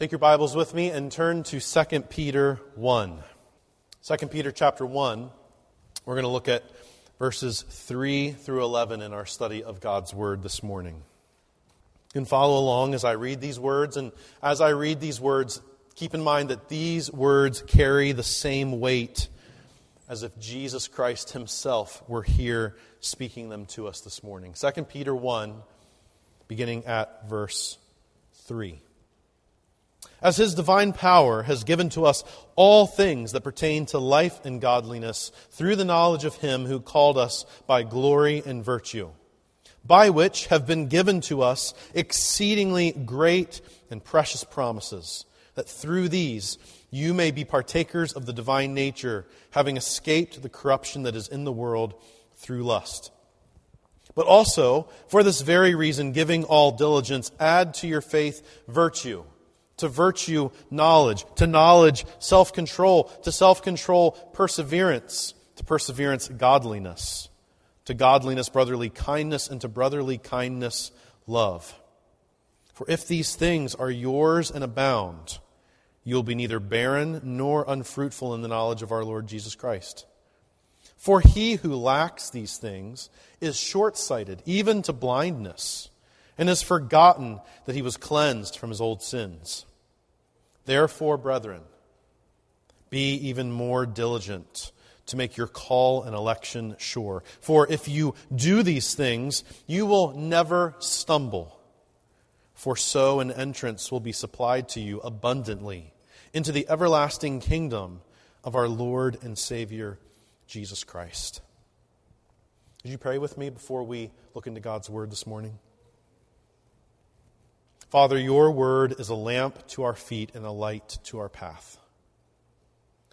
Take your Bibles with me and turn to 2 Peter 1. 2 Peter chapter 1, we're going to look at verses 3 through 11 in our study of God's Word this morning. You can follow along as I read these words, and as I read these words, keep in mind that these words carry the same weight as if Jesus Christ Himself were here speaking them to us this morning. 2 Peter 1, beginning at verse 3 as his divine power has given to us all things that pertain to life and godliness through the knowledge of him who called us by glory and virtue, by which have been given to us exceedingly great and precious promises, that through these you may be partakers of the divine nature, having escaped the corruption that is in the world through lust. But also, for this very reason, giving all diligence, add to your faith virtue to virtue, knowledge. To knowledge, self control. To self control, perseverance. To perseverance, godliness. To godliness, brotherly kindness. And to brotherly kindness, love. For if these things are yours and abound, you will be neither barren nor unfruitful in the knowledge of our Lord Jesus Christ. For he who lacks these things is short sighted, even to blindness, and has forgotten that he was cleansed from his old sins. Therefore, brethren, be even more diligent to make your call and election sure. For if you do these things, you will never stumble. For so an entrance will be supplied to you abundantly into the everlasting kingdom of our Lord and Savior, Jesus Christ. Would you pray with me before we look into God's Word this morning? Father, your word is a lamp to our feet and a light to our path.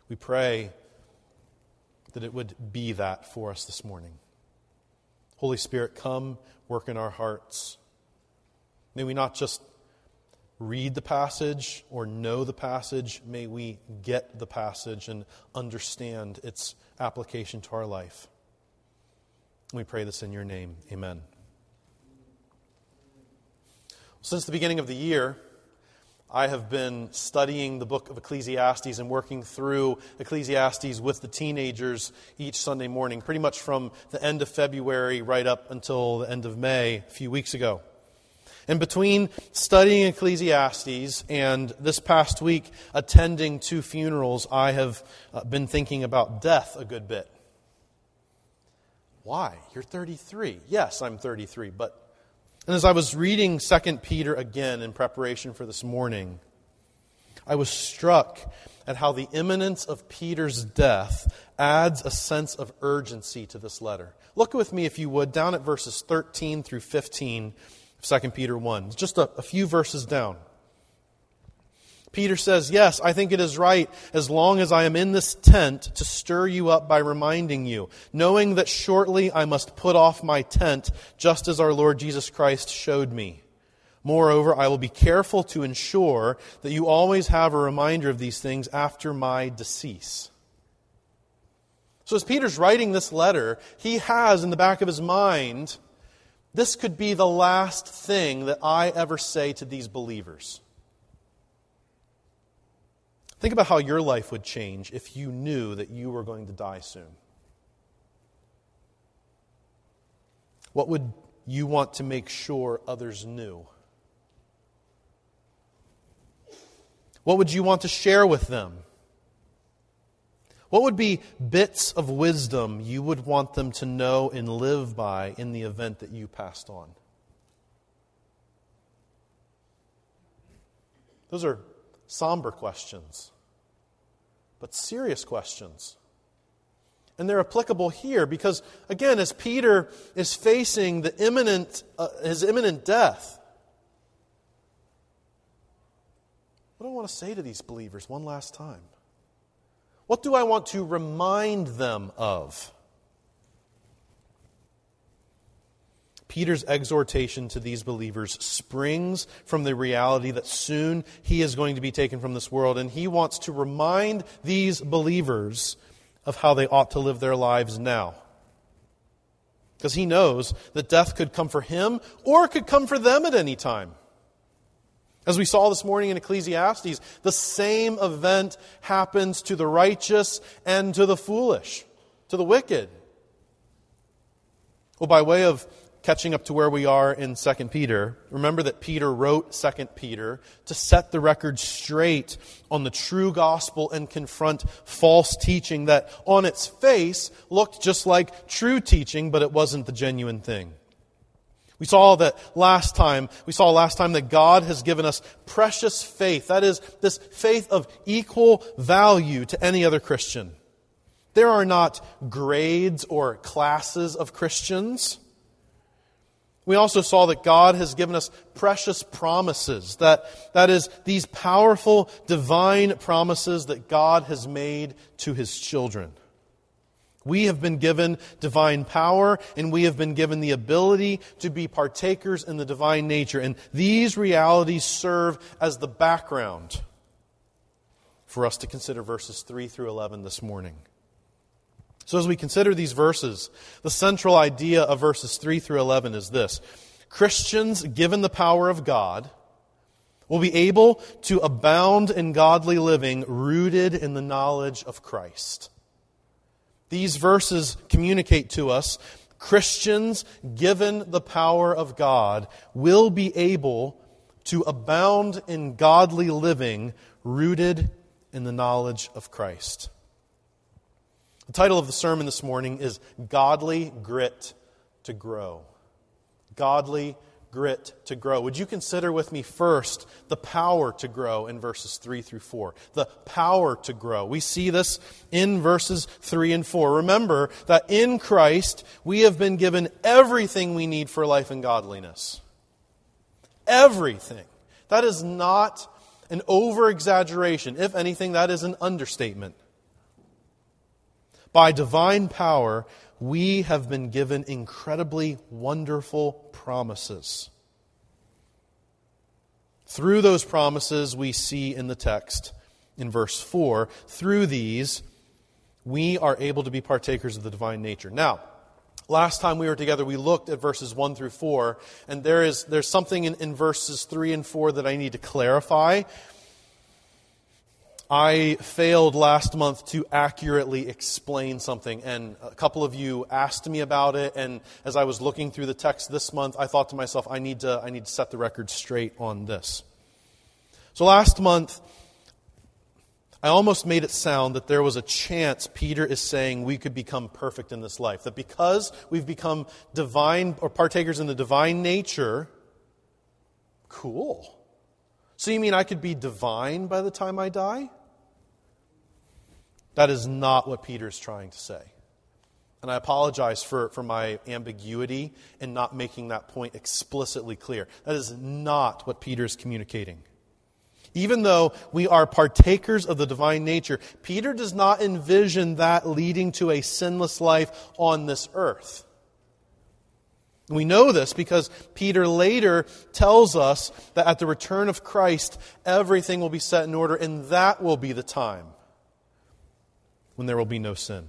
We pray that it would be that for us this morning. Holy Spirit, come work in our hearts. May we not just read the passage or know the passage, may we get the passage and understand its application to our life. We pray this in your name. Amen. Since the beginning of the year, I have been studying the book of Ecclesiastes and working through Ecclesiastes with the teenagers each Sunday morning, pretty much from the end of February right up until the end of May a few weeks ago. And between studying Ecclesiastes and this past week attending two funerals, I have uh, been thinking about death a good bit. Why? You're 33. Yes, I'm 33, but and as I was reading 2 Peter again in preparation for this morning, I was struck at how the imminence of Peter's death adds a sense of urgency to this letter. Look with me, if you would, down at verses 13 through 15 of 2 Peter 1. Just a, a few verses down. Peter says, Yes, I think it is right, as long as I am in this tent, to stir you up by reminding you, knowing that shortly I must put off my tent, just as our Lord Jesus Christ showed me. Moreover, I will be careful to ensure that you always have a reminder of these things after my decease. So, as Peter's writing this letter, he has in the back of his mind, this could be the last thing that I ever say to these believers. Think about how your life would change if you knew that you were going to die soon. What would you want to make sure others knew? What would you want to share with them? What would be bits of wisdom you would want them to know and live by in the event that you passed on? Those are somber questions, but serious questions. And they're applicable here because, again, as Peter is facing the imminent, uh, his imminent death, what do I want to say to these believers one last time? What do I want to remind them of? Peter's exhortation to these believers springs from the reality that soon he is going to be taken from this world, and he wants to remind these believers of how they ought to live their lives now. Because he knows that death could come for him or it could come for them at any time. As we saw this morning in Ecclesiastes, the same event happens to the righteous and to the foolish, to the wicked. Well, by way of catching up to where we are in 2 Peter, remember that Peter wrote 2 Peter to set the record straight on the true gospel and confront false teaching that on its face looked just like true teaching, but it wasn't the genuine thing. We saw that last time, we saw last time that God has given us precious faith. That is, this faith of equal value to any other Christian. There are not grades or classes of Christians. We also saw that God has given us precious promises. That, that is, these powerful divine promises that God has made to his children. We have been given divine power and we have been given the ability to be partakers in the divine nature. And these realities serve as the background for us to consider verses 3 through 11 this morning. So, as we consider these verses, the central idea of verses 3 through 11 is this Christians, given the power of God, will be able to abound in godly living rooted in the knowledge of Christ. These verses communicate to us Christians, given the power of God, will be able to abound in godly living rooted in the knowledge of Christ. The title of the sermon this morning is Godly Grit to Grow. Godly grit to grow. Would you consider with me first the power to grow in verses 3 through 4? The power to grow. We see this in verses 3 and 4. Remember that in Christ we have been given everything we need for life and godliness. Everything. That is not an over exaggeration. If anything, that is an understatement. By divine power, we have been given incredibly wonderful promises. Through those promises, we see in the text in verse 4, through these, we are able to be partakers of the divine nature. Now, last time we were together, we looked at verses 1 through 4, and there is, there's something in, in verses 3 and 4 that I need to clarify. I failed last month to accurately explain something, and a couple of you asked me about it. And as I was looking through the text this month, I thought to myself, I need to, I need to set the record straight on this. So last month, I almost made it sound that there was a chance Peter is saying we could become perfect in this life. That because we've become divine or partakers in the divine nature, cool. So you mean I could be divine by the time I die? That is not what Peter's trying to say. And I apologize for, for my ambiguity in not making that point explicitly clear. That is not what Peter is communicating. Even though we are partakers of the divine nature, Peter does not envision that leading to a sinless life on this earth. We know this because Peter later tells us that at the return of Christ, everything will be set in order, and that will be the time when there will be no sin.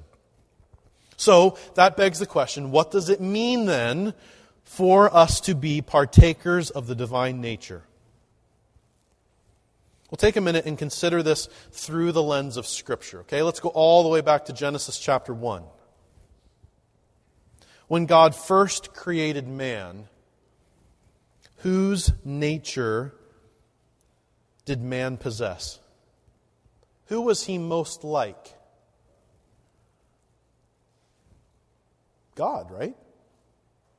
So that begs the question what does it mean then for us to be partakers of the divine nature? We'll take a minute and consider this through the lens of Scripture. Okay, let's go all the way back to Genesis chapter 1. When God first created man, whose nature did man possess? Who was he most like? God, right?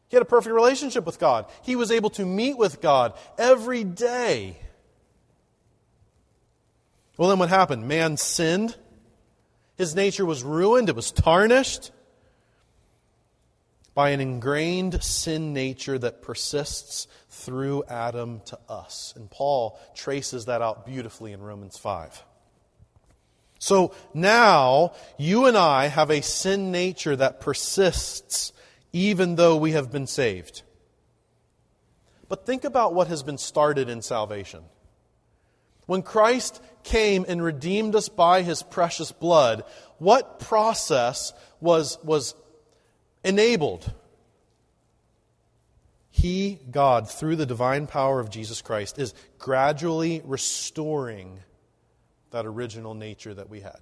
He had a perfect relationship with God. He was able to meet with God every day. Well, then what happened? Man sinned. His nature was ruined, it was tarnished by an ingrained sin nature that persists through Adam to us. And Paul traces that out beautifully in Romans 5. So now, you and I have a sin nature that persists even though we have been saved. But think about what has been started in salvation. When Christ came and redeemed us by his precious blood, what process was, was enabled? He, God, through the divine power of Jesus Christ, is gradually restoring that original nature that we had.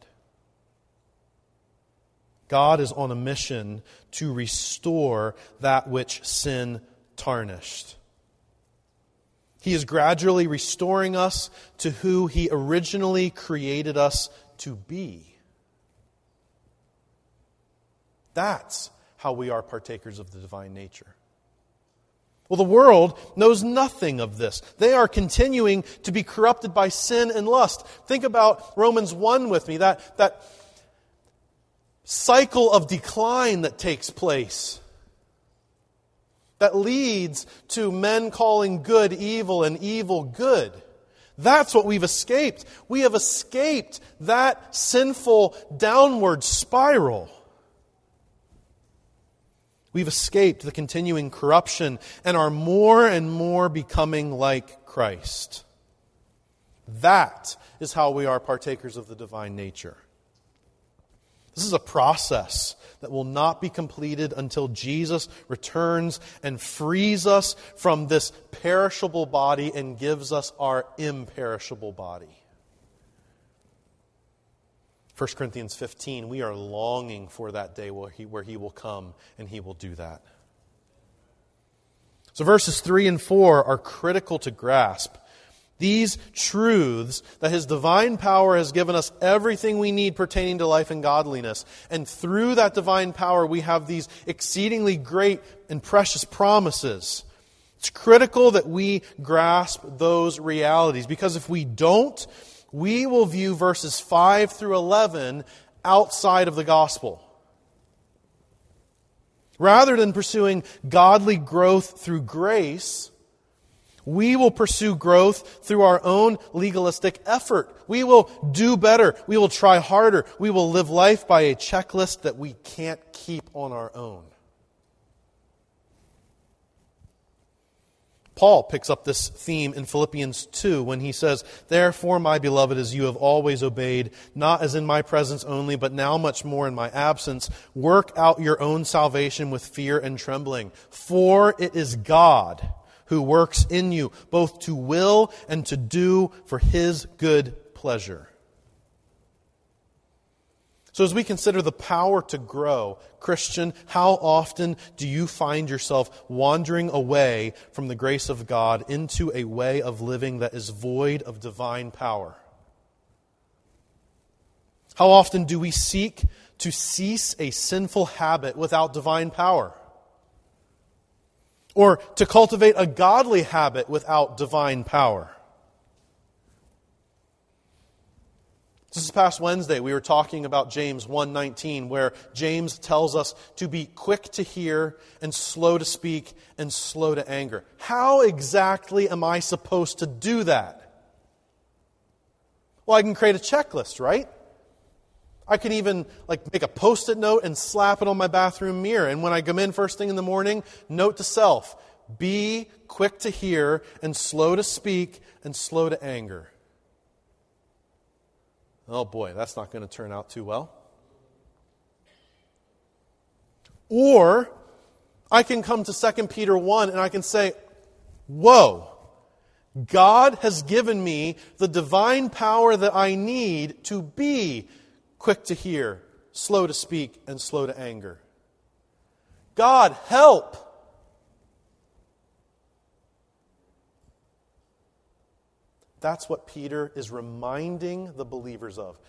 God is on a mission to restore that which sin tarnished. He is gradually restoring us to who He originally created us to be. That's how we are partakers of the divine nature. Well, the world knows nothing of this. They are continuing to be corrupted by sin and lust. Think about Romans 1 with me, that, that cycle of decline that takes place that leads to men calling good evil and evil good. That's what we've escaped. We have escaped that sinful downward spiral. We've escaped the continuing corruption and are more and more becoming like Christ. That is how we are partakers of the divine nature. This is a process that will not be completed until Jesus returns and frees us from this perishable body and gives us our imperishable body. 1 Corinthians 15, we are longing for that day where he, where he will come and he will do that. So, verses 3 and 4 are critical to grasp these truths that His divine power has given us everything we need pertaining to life and godliness. And through that divine power, we have these exceedingly great and precious promises. It's critical that we grasp those realities because if we don't, we will view verses 5 through 11 outside of the gospel. Rather than pursuing godly growth through grace, we will pursue growth through our own legalistic effort. We will do better. We will try harder. We will live life by a checklist that we can't keep on our own. Paul picks up this theme in Philippians 2 when he says, Therefore, my beloved, as you have always obeyed, not as in my presence only, but now much more in my absence, work out your own salvation with fear and trembling. For it is God who works in you, both to will and to do for his good pleasure. So, as we consider the power to grow, Christian, how often do you find yourself wandering away from the grace of God into a way of living that is void of divine power? How often do we seek to cease a sinful habit without divine power? or to cultivate a godly habit without divine power. This is past Wednesday we were talking about James 1:19 where James tells us to be quick to hear and slow to speak and slow to anger. How exactly am I supposed to do that? Well, I can create a checklist, right? I can even like make a post-it note and slap it on my bathroom mirror. And when I come in first thing in the morning, note to self, be quick to hear and slow to speak and slow to anger. Oh boy, that's not going to turn out too well. Or I can come to 2 Peter 1 and I can say, Whoa, God has given me the divine power that I need to be quick to hear, slow to speak, and slow to anger. God, help! That's what Peter is reminding the believers of.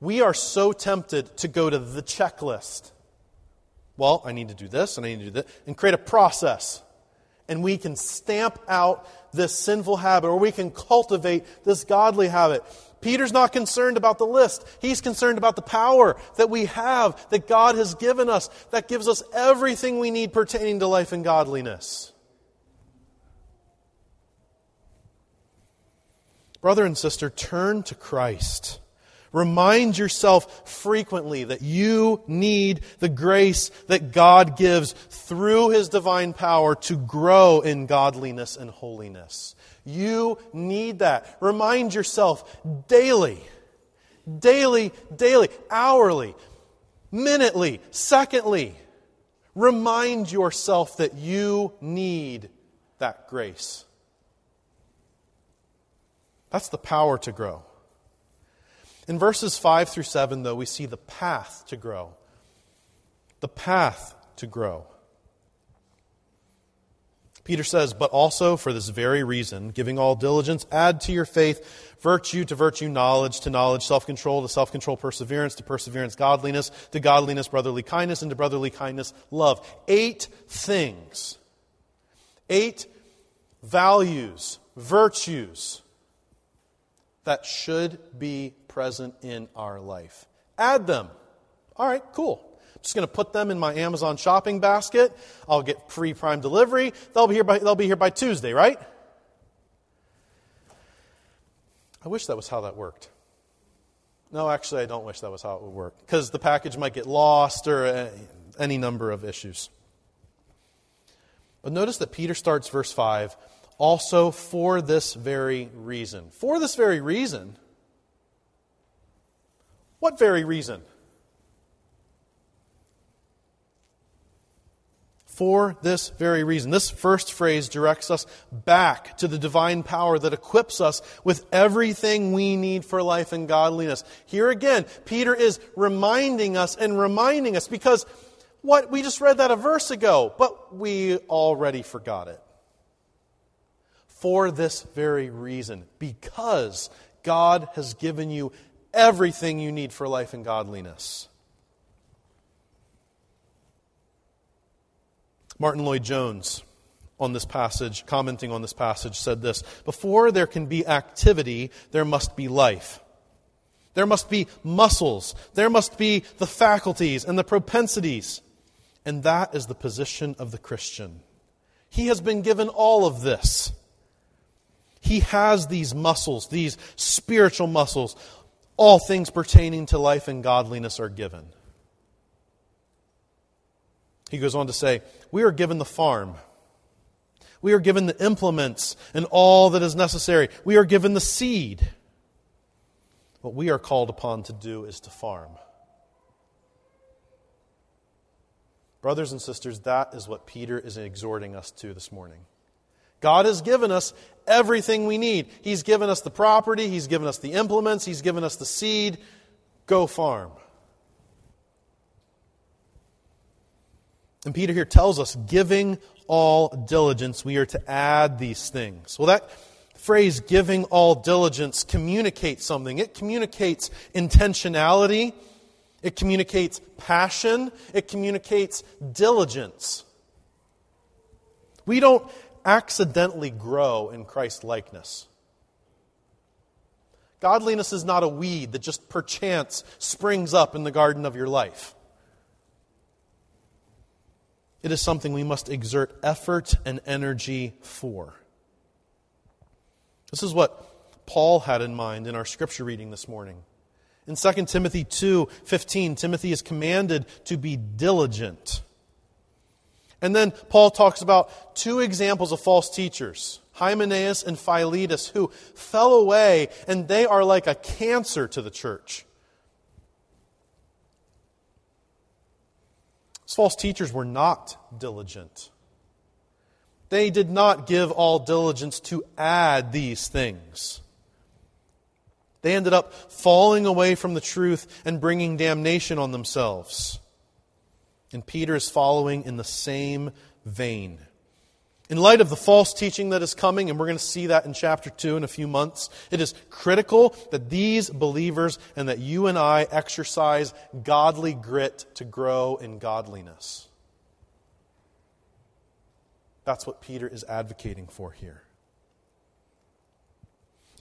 We are so tempted to go to the checklist. Well, I need to do this, and I need to do that, and create a process. And we can stamp out this sinful habit, or we can cultivate this godly habit. Peter's not concerned about the list. He's concerned about the power that we have, that God has given us, that gives us everything we need pertaining to life and godliness. Brother and sister, turn to Christ. Remind yourself frequently that you need the grace that God gives through His divine power to grow in godliness and holiness. You need that. Remind yourself daily, daily, daily, hourly, minutely, secondly. Remind yourself that you need that grace. That's the power to grow. In verses 5 through 7, though, we see the path to grow. The path to grow. Peter says, But also for this very reason, giving all diligence, add to your faith virtue, to virtue knowledge, to knowledge self control, to self control perseverance, to perseverance godliness, to godliness brotherly kindness, and to brotherly kindness love. Eight things. Eight values, virtues that should be present in our life. Add them. All right, cool I'm just going to put them in my Amazon shopping basket. I'll get free prime delivery. They'll be here by, they'll be here by Tuesday, right? I wish that was how that worked. No, actually, I don't wish that was how it would work because the package might get lost or uh, any number of issues. But notice that Peter starts verse 5 also for this very reason. For this very reason. What very reason? for this very reason. This first phrase directs us back to the divine power that equips us with everything we need for life and godliness. Here again, Peter is reminding us and reminding us because what we just read that a verse ago, but we already forgot it. For this very reason, because God has given you everything you need for life and godliness. Martyn Lloyd-Jones, on this passage, commenting on this passage, said this Before there can be activity, there must be life. There must be muscles. There must be the faculties and the propensities. And that is the position of the Christian. He has been given all of this. He has these muscles, these spiritual muscles. All things pertaining to life and godliness are given. He goes on to say, We are given the farm. We are given the implements and all that is necessary. We are given the seed. What we are called upon to do is to farm. Brothers and sisters, that is what Peter is exhorting us to this morning. God has given us everything we need. He's given us the property, He's given us the implements, He's given us the seed. Go farm. And Peter here tells us, giving all diligence, we are to add these things. Well, that phrase, giving all diligence, communicates something. It communicates intentionality, it communicates passion, it communicates diligence. We don't accidentally grow in Christ likeness. Godliness is not a weed that just perchance springs up in the garden of your life. It is something we must exert effort and energy for. This is what Paul had in mind in our scripture reading this morning. In 2 Timothy 2:15, Timothy is commanded to be diligent. And then Paul talks about two examples of false teachers, Hymenaeus and Philetus, who fell away and they are like a cancer to the church. These false teachers were not diligent. They did not give all diligence to add these things. They ended up falling away from the truth and bringing damnation on themselves. And Peter is following in the same vein. In light of the false teaching that is coming, and we're going to see that in chapter 2 in a few months, it is critical that these believers and that you and I exercise godly grit to grow in godliness. That's what Peter is advocating for here.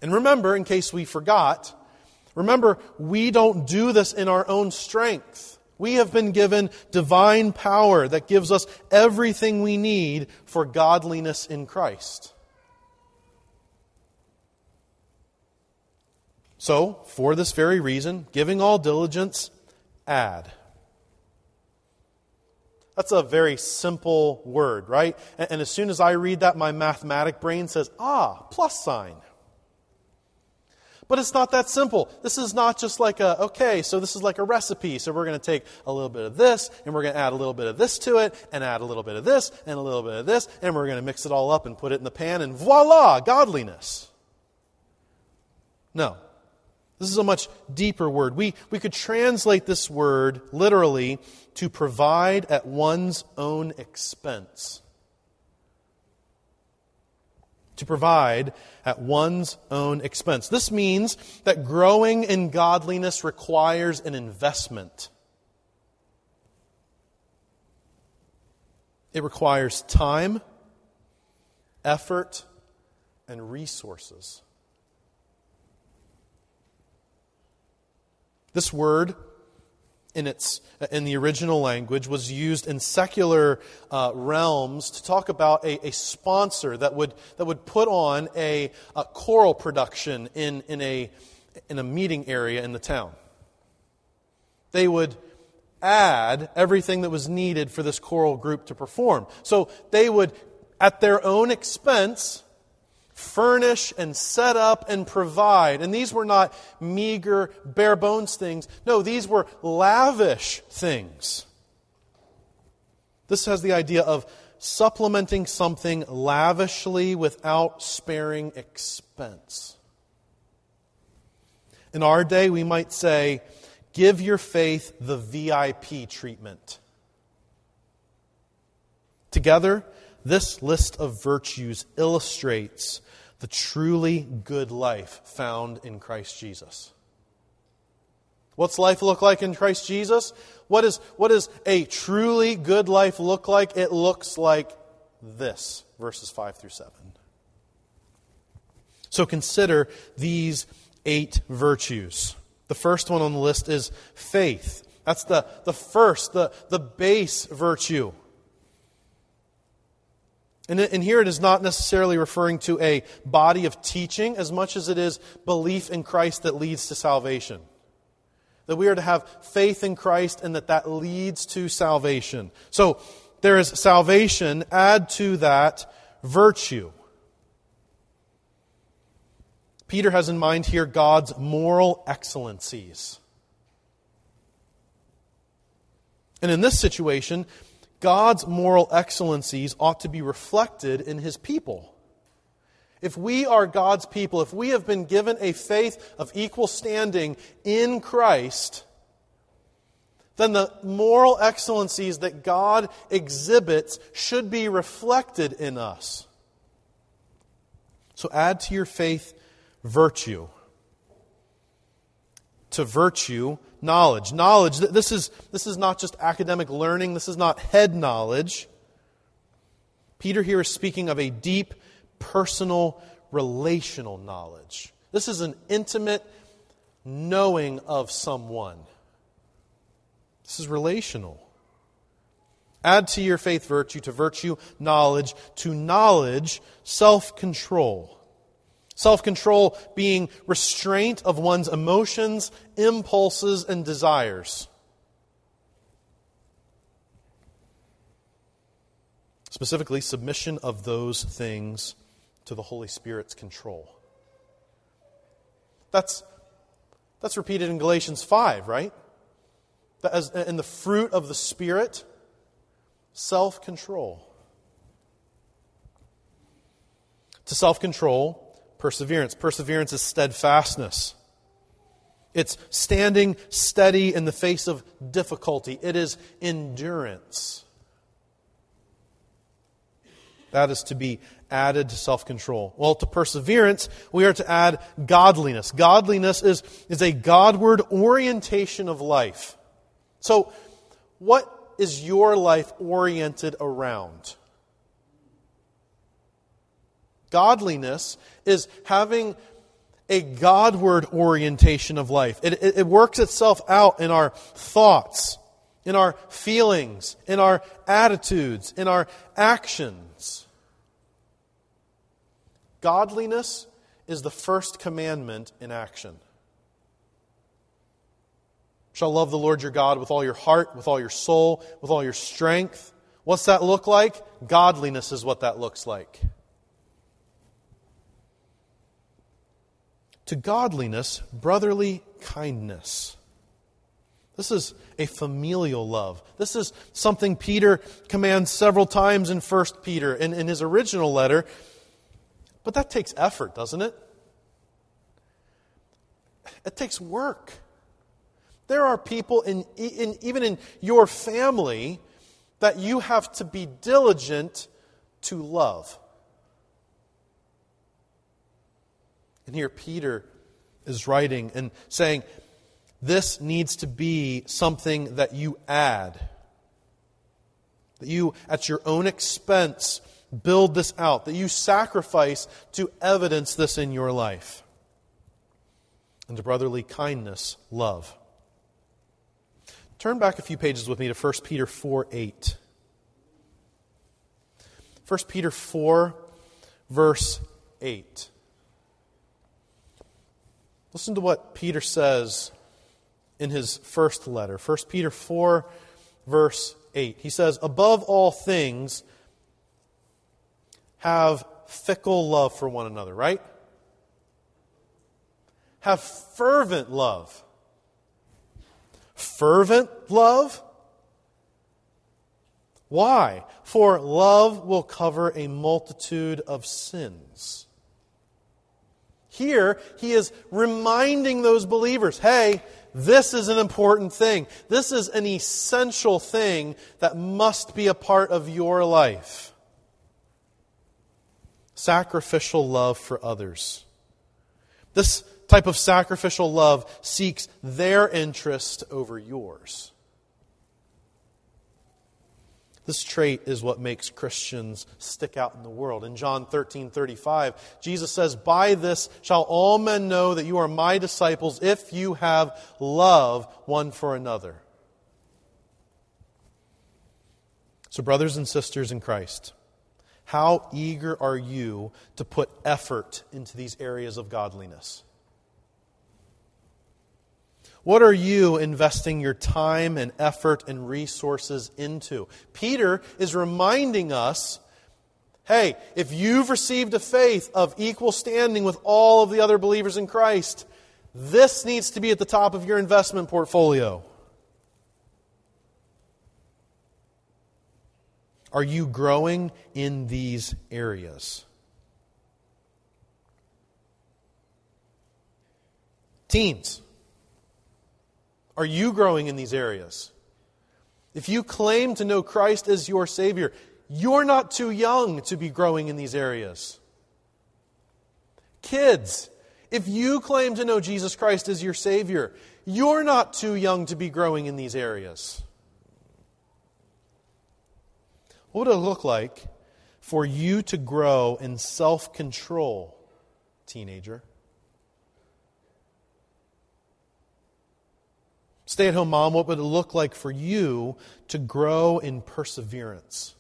And remember, in case we forgot, remember, we don't do this in our own strength. We have been given divine power that gives us everything we need for godliness in Christ. So, for this very reason, giving all diligence, add. That's a very simple word, right? And, as soon as I read that, my mathematic brain says, ah, plus sign. But it's not that simple. This is not just like a, okay, so this is like a recipe. So we're going to take a little bit of this, and we're going to add a little bit of this to it, and add a little bit of this, and a little bit of this, and we're going to mix it all up and put it in the pan, and voila, godliness. No. This is a much deeper word. We, we could translate this word literally to provide at one's own expense to provide at one's own expense. This means that growing in godliness requires an investment. It requires time, effort, and resources. This word in, its, in the original language was used in secular uh, realms to talk about a, a, sponsor that would, that would put on a, a choral production in, in, a, in a meeting area in the town. They would add everything that was needed for this choral group to perform. So they would, at their own expense, furnish and set up and provide. And these were not meager, bare bones things. No, these were lavish things. This has the idea of supplementing something lavishly without sparing expense. In our day, we might say, give your faith the VIP treatment. Together, this list of virtues illustrates the truly good life found in Christ Jesus. What's life look like in Christ Jesus? What, is, what does a truly good life look like? It looks like this, verses 5 through 7. So consider these eight virtues. The first one on the list is faith. That's the, the first, the, the base virtue. And, and here it is not necessarily referring to a body of teaching as much as it is belief in Christ that leads to salvation. That we are to have faith in Christ and that that leads to salvation. So there is salvation, add to that virtue. Peter has in mind here God's moral excellencies. And in this situation, God's moral excellencies ought to be reflected in his people. If we are God's people, if we have been given a faith of equal standing in Christ, then the moral excellencies that God exhibits should be reflected in us. So add to your faith virtue. To virtue, knowledge. Knowledge, this is, this is not just academic learning, this is not head knowledge. Peter here is speaking of a deep, personal, relational knowledge. This is an intimate knowing of someone. This is relational. Add to your faith virtue, to virtue knowledge, to knowledge self control. Self control being restraint of one's emotions, impulses, and desires. Specifically, submission of those things to the Holy Spirit's control. That's, that's repeated in Galatians 5, right? As, in the fruit of the Spirit, self control. To self control, perseverance. Perseverance is steadfastness. It's standing steady in the face of difficulty. It is endurance. That is to be added to self control. Well, to perseverance, we are to add godliness. Godliness is, is a Godward orientation of life. So, what is your life oriented around? Godliness is having a Godward orientation of life. It, it, it, works itself out in our thoughts, in our feelings, in our attitudes, in our actions. Godliness is the first commandment in action. Shall love the Lord your God with all your heart, with all your soul, with all your strength. What's that look like? Godliness is what that looks like. To godliness, brotherly kindness. This is a familial love. This is something Peter commands several times in 1 Peter in, in his original letter. But that takes effort, doesn't it? It takes work. There are people, in, in, even in your family, that you have to be diligent to love. And here Peter is writing and saying, this needs to be something that you add. That you, at your own expense, build this out. That you sacrifice to evidence this in your life. And to brotherly kindness, love. Turn back a few pages with me to 1 Peter 4 8. 1 Peter 4, verse 8. Listen to what Peter says in his first letter. 1 Peter 4, verse 8. He says, Above all things, have fickle love for one another, right? Have fervent love. Fervent love? Why? For love will cover a multitude of sins. Here, he is reminding those believers hey, this is an important thing. This is an essential thing that must be a part of your life. Sacrificial love for others. This type of sacrificial love seeks their interest over yours. This trait is what makes Christians stick out in the world. In John 13 35, Jesus says, By this shall all men know that you are my disciples if you have love one for another. So, brothers and sisters in Christ, how eager are you to put effort into these areas of godliness? What are you investing your time and effort and resources into? Peter is reminding us hey, if you've received a faith of equal standing with all of the other believers in Christ, this needs to be at the top of your investment portfolio. Are you growing in these areas? Teens. Are you growing in these areas? If you claim to know Christ as your Savior, you're not too young to be growing in these areas. Kids, if you claim to know Jesus Christ as your Savior, you're not too young to be growing in these areas. What would it look like for you to grow in self control, teenager? Stay at home mom, what would it look like for you to grow in perseverance?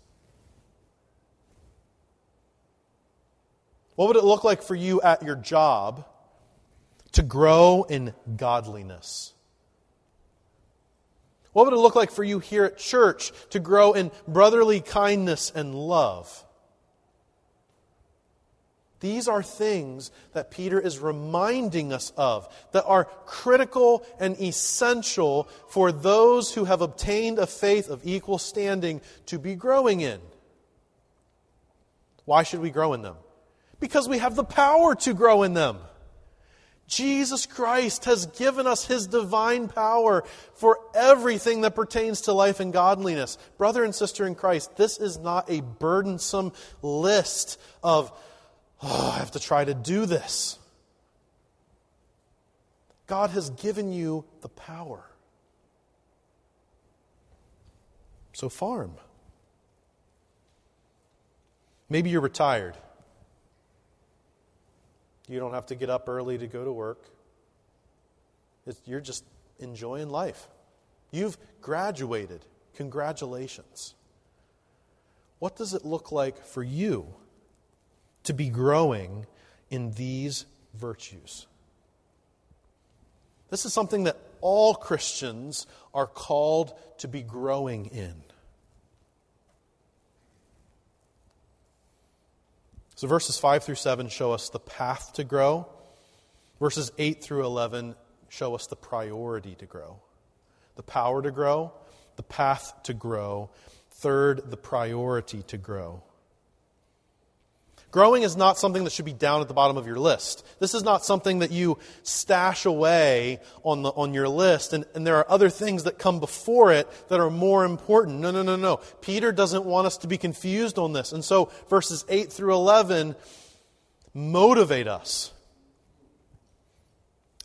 What would it look like for you at your job to grow in godliness? What would it look like for you here at church to grow in brotherly kindness and love? These are things that Peter is reminding us of that are critical and essential for those who have obtained a faith of equal standing to be growing in. Why should we grow in them? Because we have the power to grow in them. Jesus Christ has given us his divine power for everything that pertains to life and godliness. Brother and sister in Christ, this is not a burdensome list of Oh, I have to try to do this. God has given you the power. So farm. Maybe you're retired. You don't have to get up early to go to work. It's, you're just enjoying life. You've graduated. Congratulations. What does it look like for you to be growing in these virtues. This is something that all Christians are called to be growing in. So, verses 5 through 7 show us the path to grow. Verses 8 through 11 show us the priority to grow, the power to grow, the path to grow. Third, the priority to grow. Growing is not something that should be down at the bottom of your list. This is not something that you stash away on, the, on your list, and, and there are other things that come before it that are more important. No, no, no, no. Peter doesn't want us to be confused on this. And so verses 8 through 11 motivate us.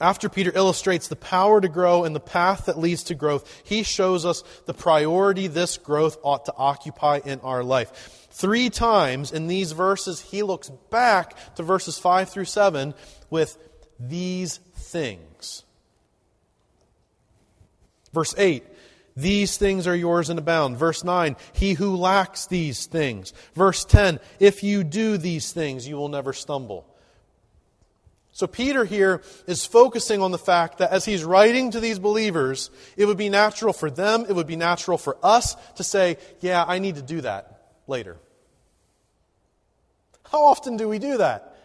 After Peter illustrates the power to grow and the path that leads to growth, he shows us the priority this growth ought to occupy in our life. Three times in these verses, he looks back to verses 5 through 7 with these things. Verse 8, these things are yours and abound. Verse 9, he who lacks these things. Verse 10, if you do these things, you will never stumble. So Peter here is focusing on the fact that as he's writing to these believers, it would be natural for them, it would be natural for us to say, yeah, I need to do that later. How often do we do that?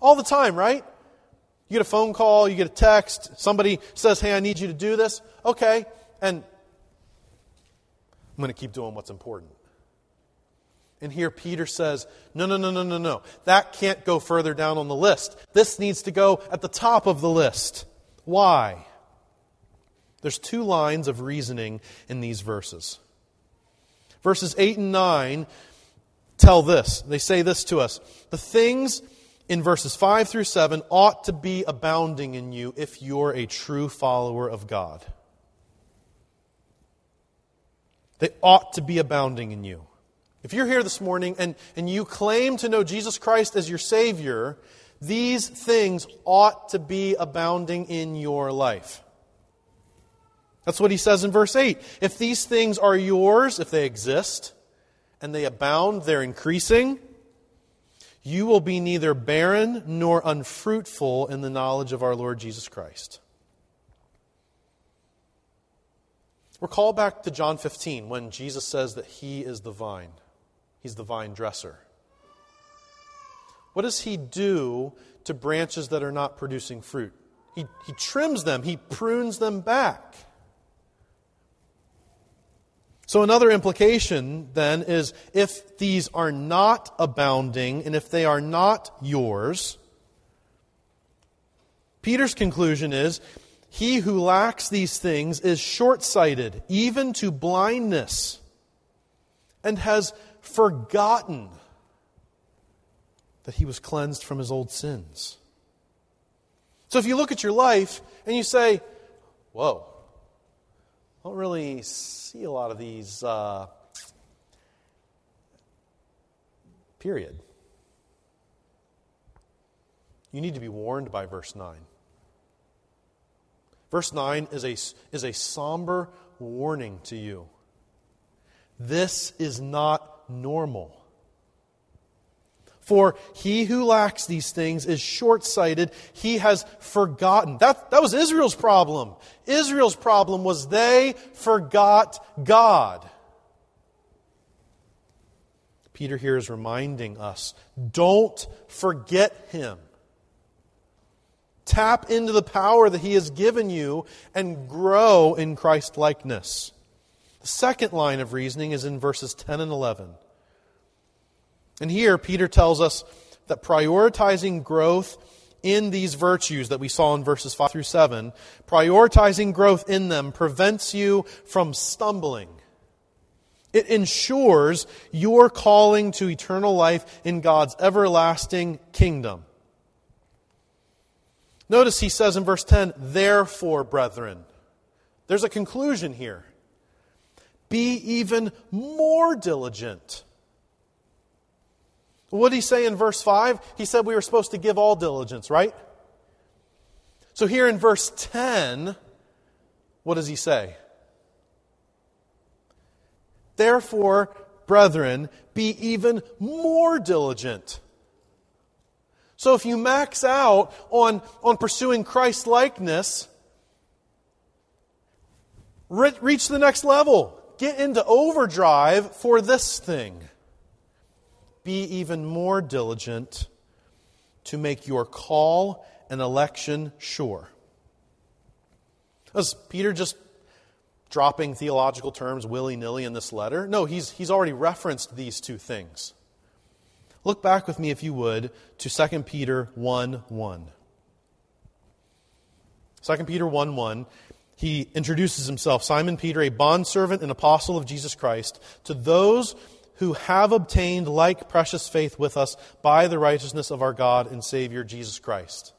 All the time, right? You get a phone call, you get a text, somebody says, Hey, I need you to do this. Okay. And I'm going to keep doing what's important. And here Peter says, No, no, no, no, no, no. That can't go further down on the list. This needs to go at the top of the list. Why? There's two lines of reasoning in these verses. Verses 8 and 9 tell this. They say this to us. The things in verses 5 through 7 ought to be abounding in you if you're a true follower of God. They ought to be abounding in you. If you're here this morning and, and you claim to know Jesus Christ as your Savior, these things ought to be abounding in your life. That's what he says in verse 8. If these things are yours, if they exist, and they abound, they're increasing, you will be neither barren nor unfruitful in the knowledge of our Lord Jesus Christ. Recall back to John 15 when Jesus says that He is the vine, He's the vine dresser. What does He do to branches that are not producing fruit? He, he trims them, He prunes them back. So, another implication then is if these are not abounding and if they are not yours, Peter's conclusion is he who lacks these things is short sighted, even to blindness, and has forgotten that he was cleansed from his old sins. So, if you look at your life and you say, Whoa, I don't really see a lot of these, uh, period. You need to be warned by verse 9. Verse 9 is a, is a somber warning to you. This is not normal. For he who lacks these things is short sighted. He has forgotten. That, that was Israel's problem. Israel's problem was they forgot God. Peter here is reminding us don't forget him. Tap into the power that he has given you and grow in Christ likeness. Second line of reasoning is in verses 10 and 11. And here, Peter tells us that prioritizing growth in these virtues that we saw in verses 5 through 7, prioritizing growth in them prevents you from stumbling. It ensures your calling to eternal life in God's everlasting kingdom. Notice he says in verse 10, therefore, brethren. There's a conclusion here. Be even more diligent what did he say in verse 5? He said we were supposed to give all diligence, right? So here in verse 10, what does he say? Therefore, brethren, be even more diligent. So if you max out on, on pursuing Christ likeness, re- reach the next level. Get into overdrive for this thing be even more diligent to make your call and election sure. Was Peter just dropping theological terms willy nilly in this letter? No, he's, he's already referenced these two things. Look back with me, if you would, to 2 Peter 1 1. 2 Peter 1 1, he introduces himself Simon Peter, a bondservant and apostle of Jesus Christ, to those who have obtained like precious faith with us by the righteousness of our God and Savior Jesus Christ.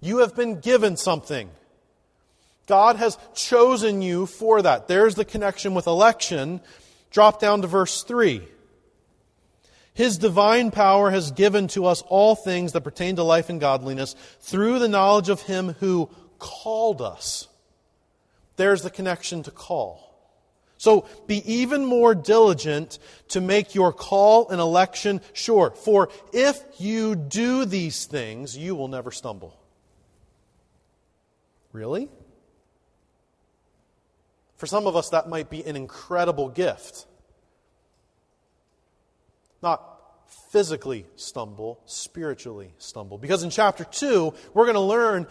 You have been given something. God has chosen you for that. There's the connection with election. Drop down to verse 3. His divine power has given to us all things that pertain to life and godliness through the knowledge of Him who called us. There's the connection to call. So be even more diligent to make your call and election sure. For if you do these things, you will never stumble. Really? For some of us, that might be an incredible gift. Not physically stumble, spiritually stumble. Because in chapter 2, we're going to learn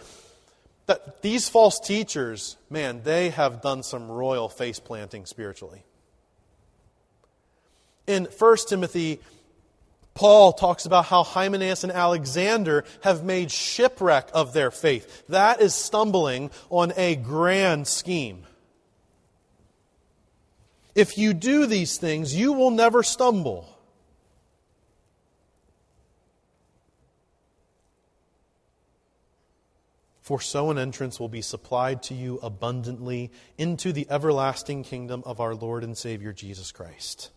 that these false teachers, man, they have done some royal face planting spiritually. In 1 Timothy, Paul talks about how Hymenaeus and Alexander have made shipwreck of their faith. That is stumbling on a grand scheme. If you do these things, you will never stumble. For so an entrance will be supplied to you abundantly into the everlasting kingdom of our Lord and Savior Jesus Christ.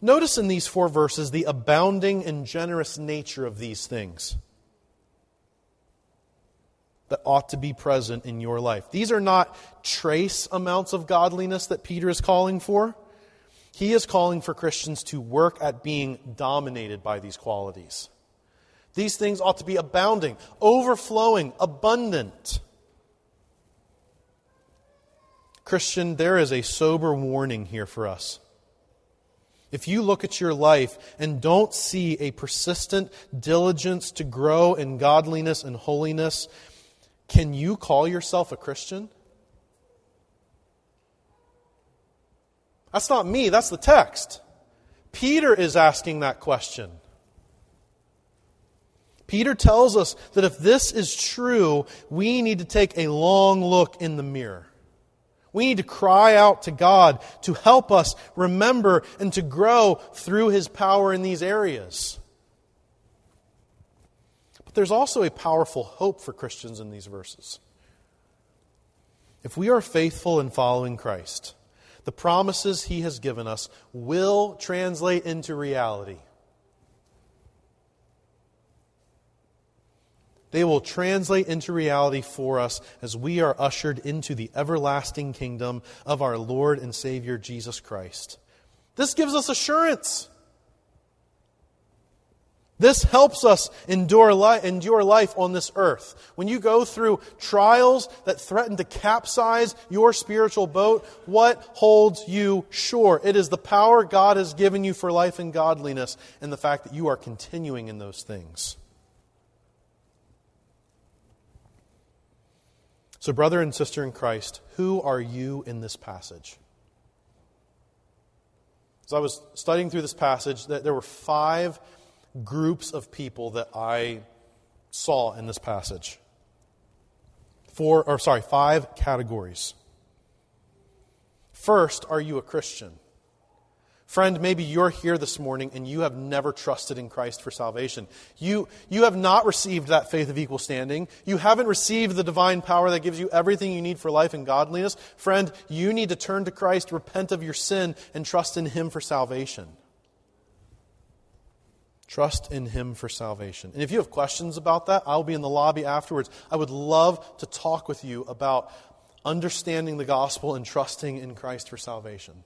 Notice in these four verses the abounding and generous nature of these things that ought to be present in your life. These are not trace amounts of godliness that Peter is calling for. He is calling for Christians to work at being dominated by these qualities. These things ought to be abounding, overflowing, abundant. Christian, there is a sober warning here for us. If you look at your life and don't see a persistent diligence to grow in godliness and holiness, can you call yourself a Christian? That's not me, that's the text. Peter is asking that question. Peter tells us that if this is true, we need to take a long look in the mirror. We need to cry out to God to help us remember and to grow through His power in these areas. But there's also a powerful hope for Christians in these verses. If we are faithful in following Christ, the promises He has given us will translate into reality. They will translate into reality for us as we are ushered into the everlasting kingdom of our Lord and Savior Jesus Christ. This gives us assurance. This helps us endure, li- endure life on this earth. When you go through trials that threaten to capsize your spiritual boat, what holds you sure? It is the power God has given you for life and godliness and the fact that you are continuing in those things. So, brother and sister in Christ, who are you in this passage? As I was studying through this passage, there were five groups of people that I saw in this passage. Four, or sorry, five categories. First, are you a Christian? Friend, maybe you're here this morning and you have never trusted in Christ for salvation. You, you have not received that faith of equal standing. You haven't received the divine power that gives you everything you need for life and godliness. Friend, you need to turn to Christ, repent of your sin, and trust in Him for salvation. Trust in Him for salvation. And if you have questions about that, I'll be in the lobby afterwards. I would love to talk with you about understanding the gospel and trusting in Christ for salvation.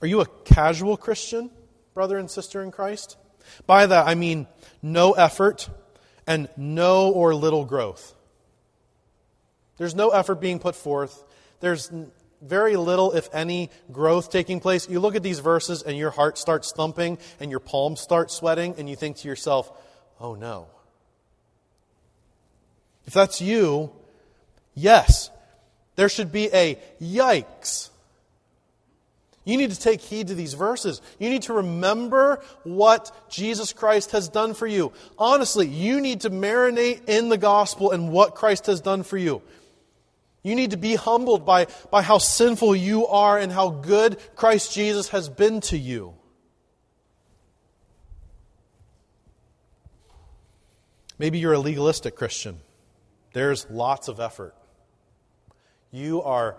Are you a casual Christian, brother and sister in Christ? By that, I mean no effort and no or little growth. There's no effort being put forth. There's very little, if any, growth taking place, you look at these verses and your heart starts thumping and your palms start sweating, and you think to yourself, oh no. If that's you, yes, there should be a yikes. You need to take heed to these verses. You need to remember what Jesus Christ has done for you. Honestly, you need to marinate in the gospel and what Christ has done for you. You need to be humbled by, by how sinful you are and how good Christ Jesus has been to you. Maybe you're a legalistic Christian. There's lots of effort. You are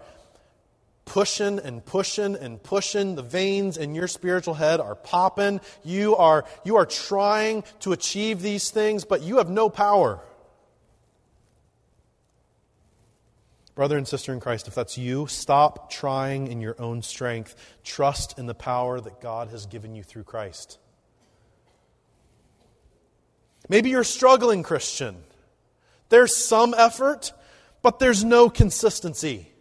pushing and pushing and pushing. The veins in your spiritual head are popping. You are, you are trying to achieve these things, but you have no power. Brother and sister in Christ, if that's you, stop trying in your own strength. Trust in the power that God has given you through Christ. Maybe you're struggling, Christian. There's some effort, but there's no consistency.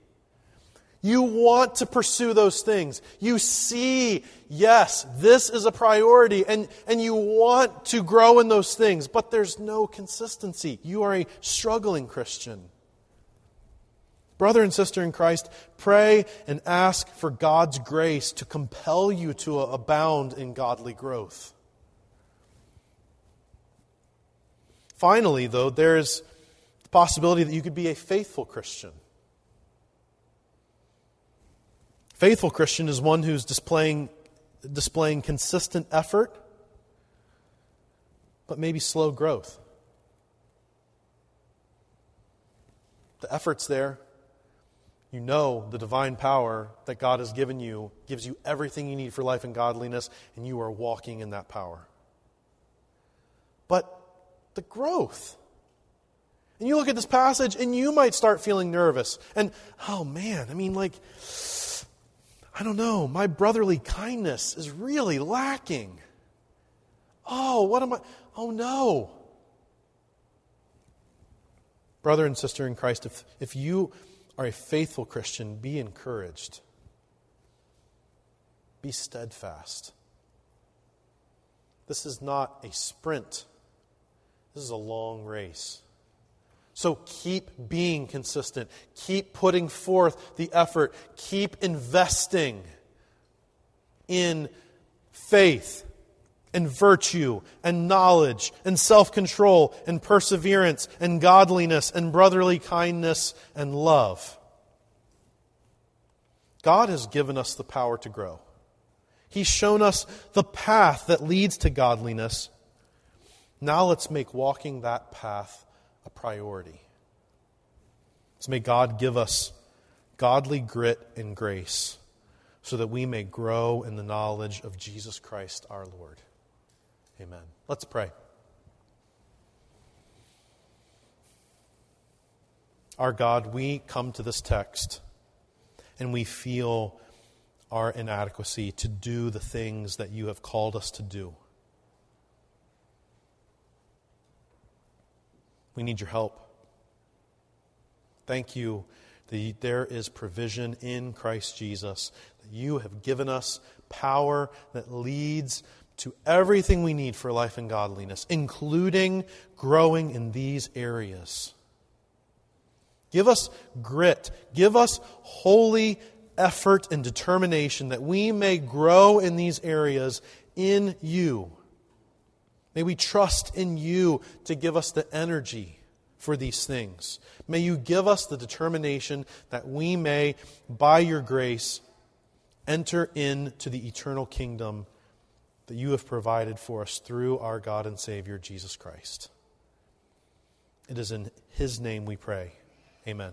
You want to pursue those things. You see, yes, this is a priority, and, and you want to grow in those things, but there's no consistency. You are a struggling Christian. Brother and sister in Christ, pray and ask for God's grace to compel you to abound in godly growth. Finally, though, there's the possibility that you could be a faithful Christian. Faithful Christian is one who's displaying, displaying consistent effort, but maybe slow growth. The effort's there, you know the divine power that God has given you gives you everything you need for life and godliness, and you are walking in that power. But the growth. And you look at this passage, and you might start feeling nervous. And, oh man, I mean, like, I don't know, my brotherly kindness is really lacking. Oh, what am I? Oh no. Brother and sister in Christ, if, if you are a faithful Christian, be encouraged. Be steadfast. This is not a sprint, this is a long race. So keep being consistent. Keep putting forth the effort. Keep investing in faith and virtue and knowledge and self control and perseverance and godliness and brotherly kindness and love. God has given us the power to grow. He's shown us the path that leads to godliness. Now let's make walking that path a priority. So may God give us godly grit and grace so that we may grow in the knowledge of Jesus Christ our Lord. Amen. Let's pray. Our God, we come to this text and we feel our inadequacy to do the things that you have called us to do. We need your help. Thank you that there is provision in Christ Jesus, that you have given us power that leads to everything we need for life and godliness, including growing in these areas. Give us grit. Give us holy effort and determination that we may grow in these areas in you. May we trust in you to give us the energy for these things. May you give us the determination that we may, by your grace, enter into the eternal kingdom that you have provided for us through our God and Savior, Jesus Christ. It is in His name we pray. Amen.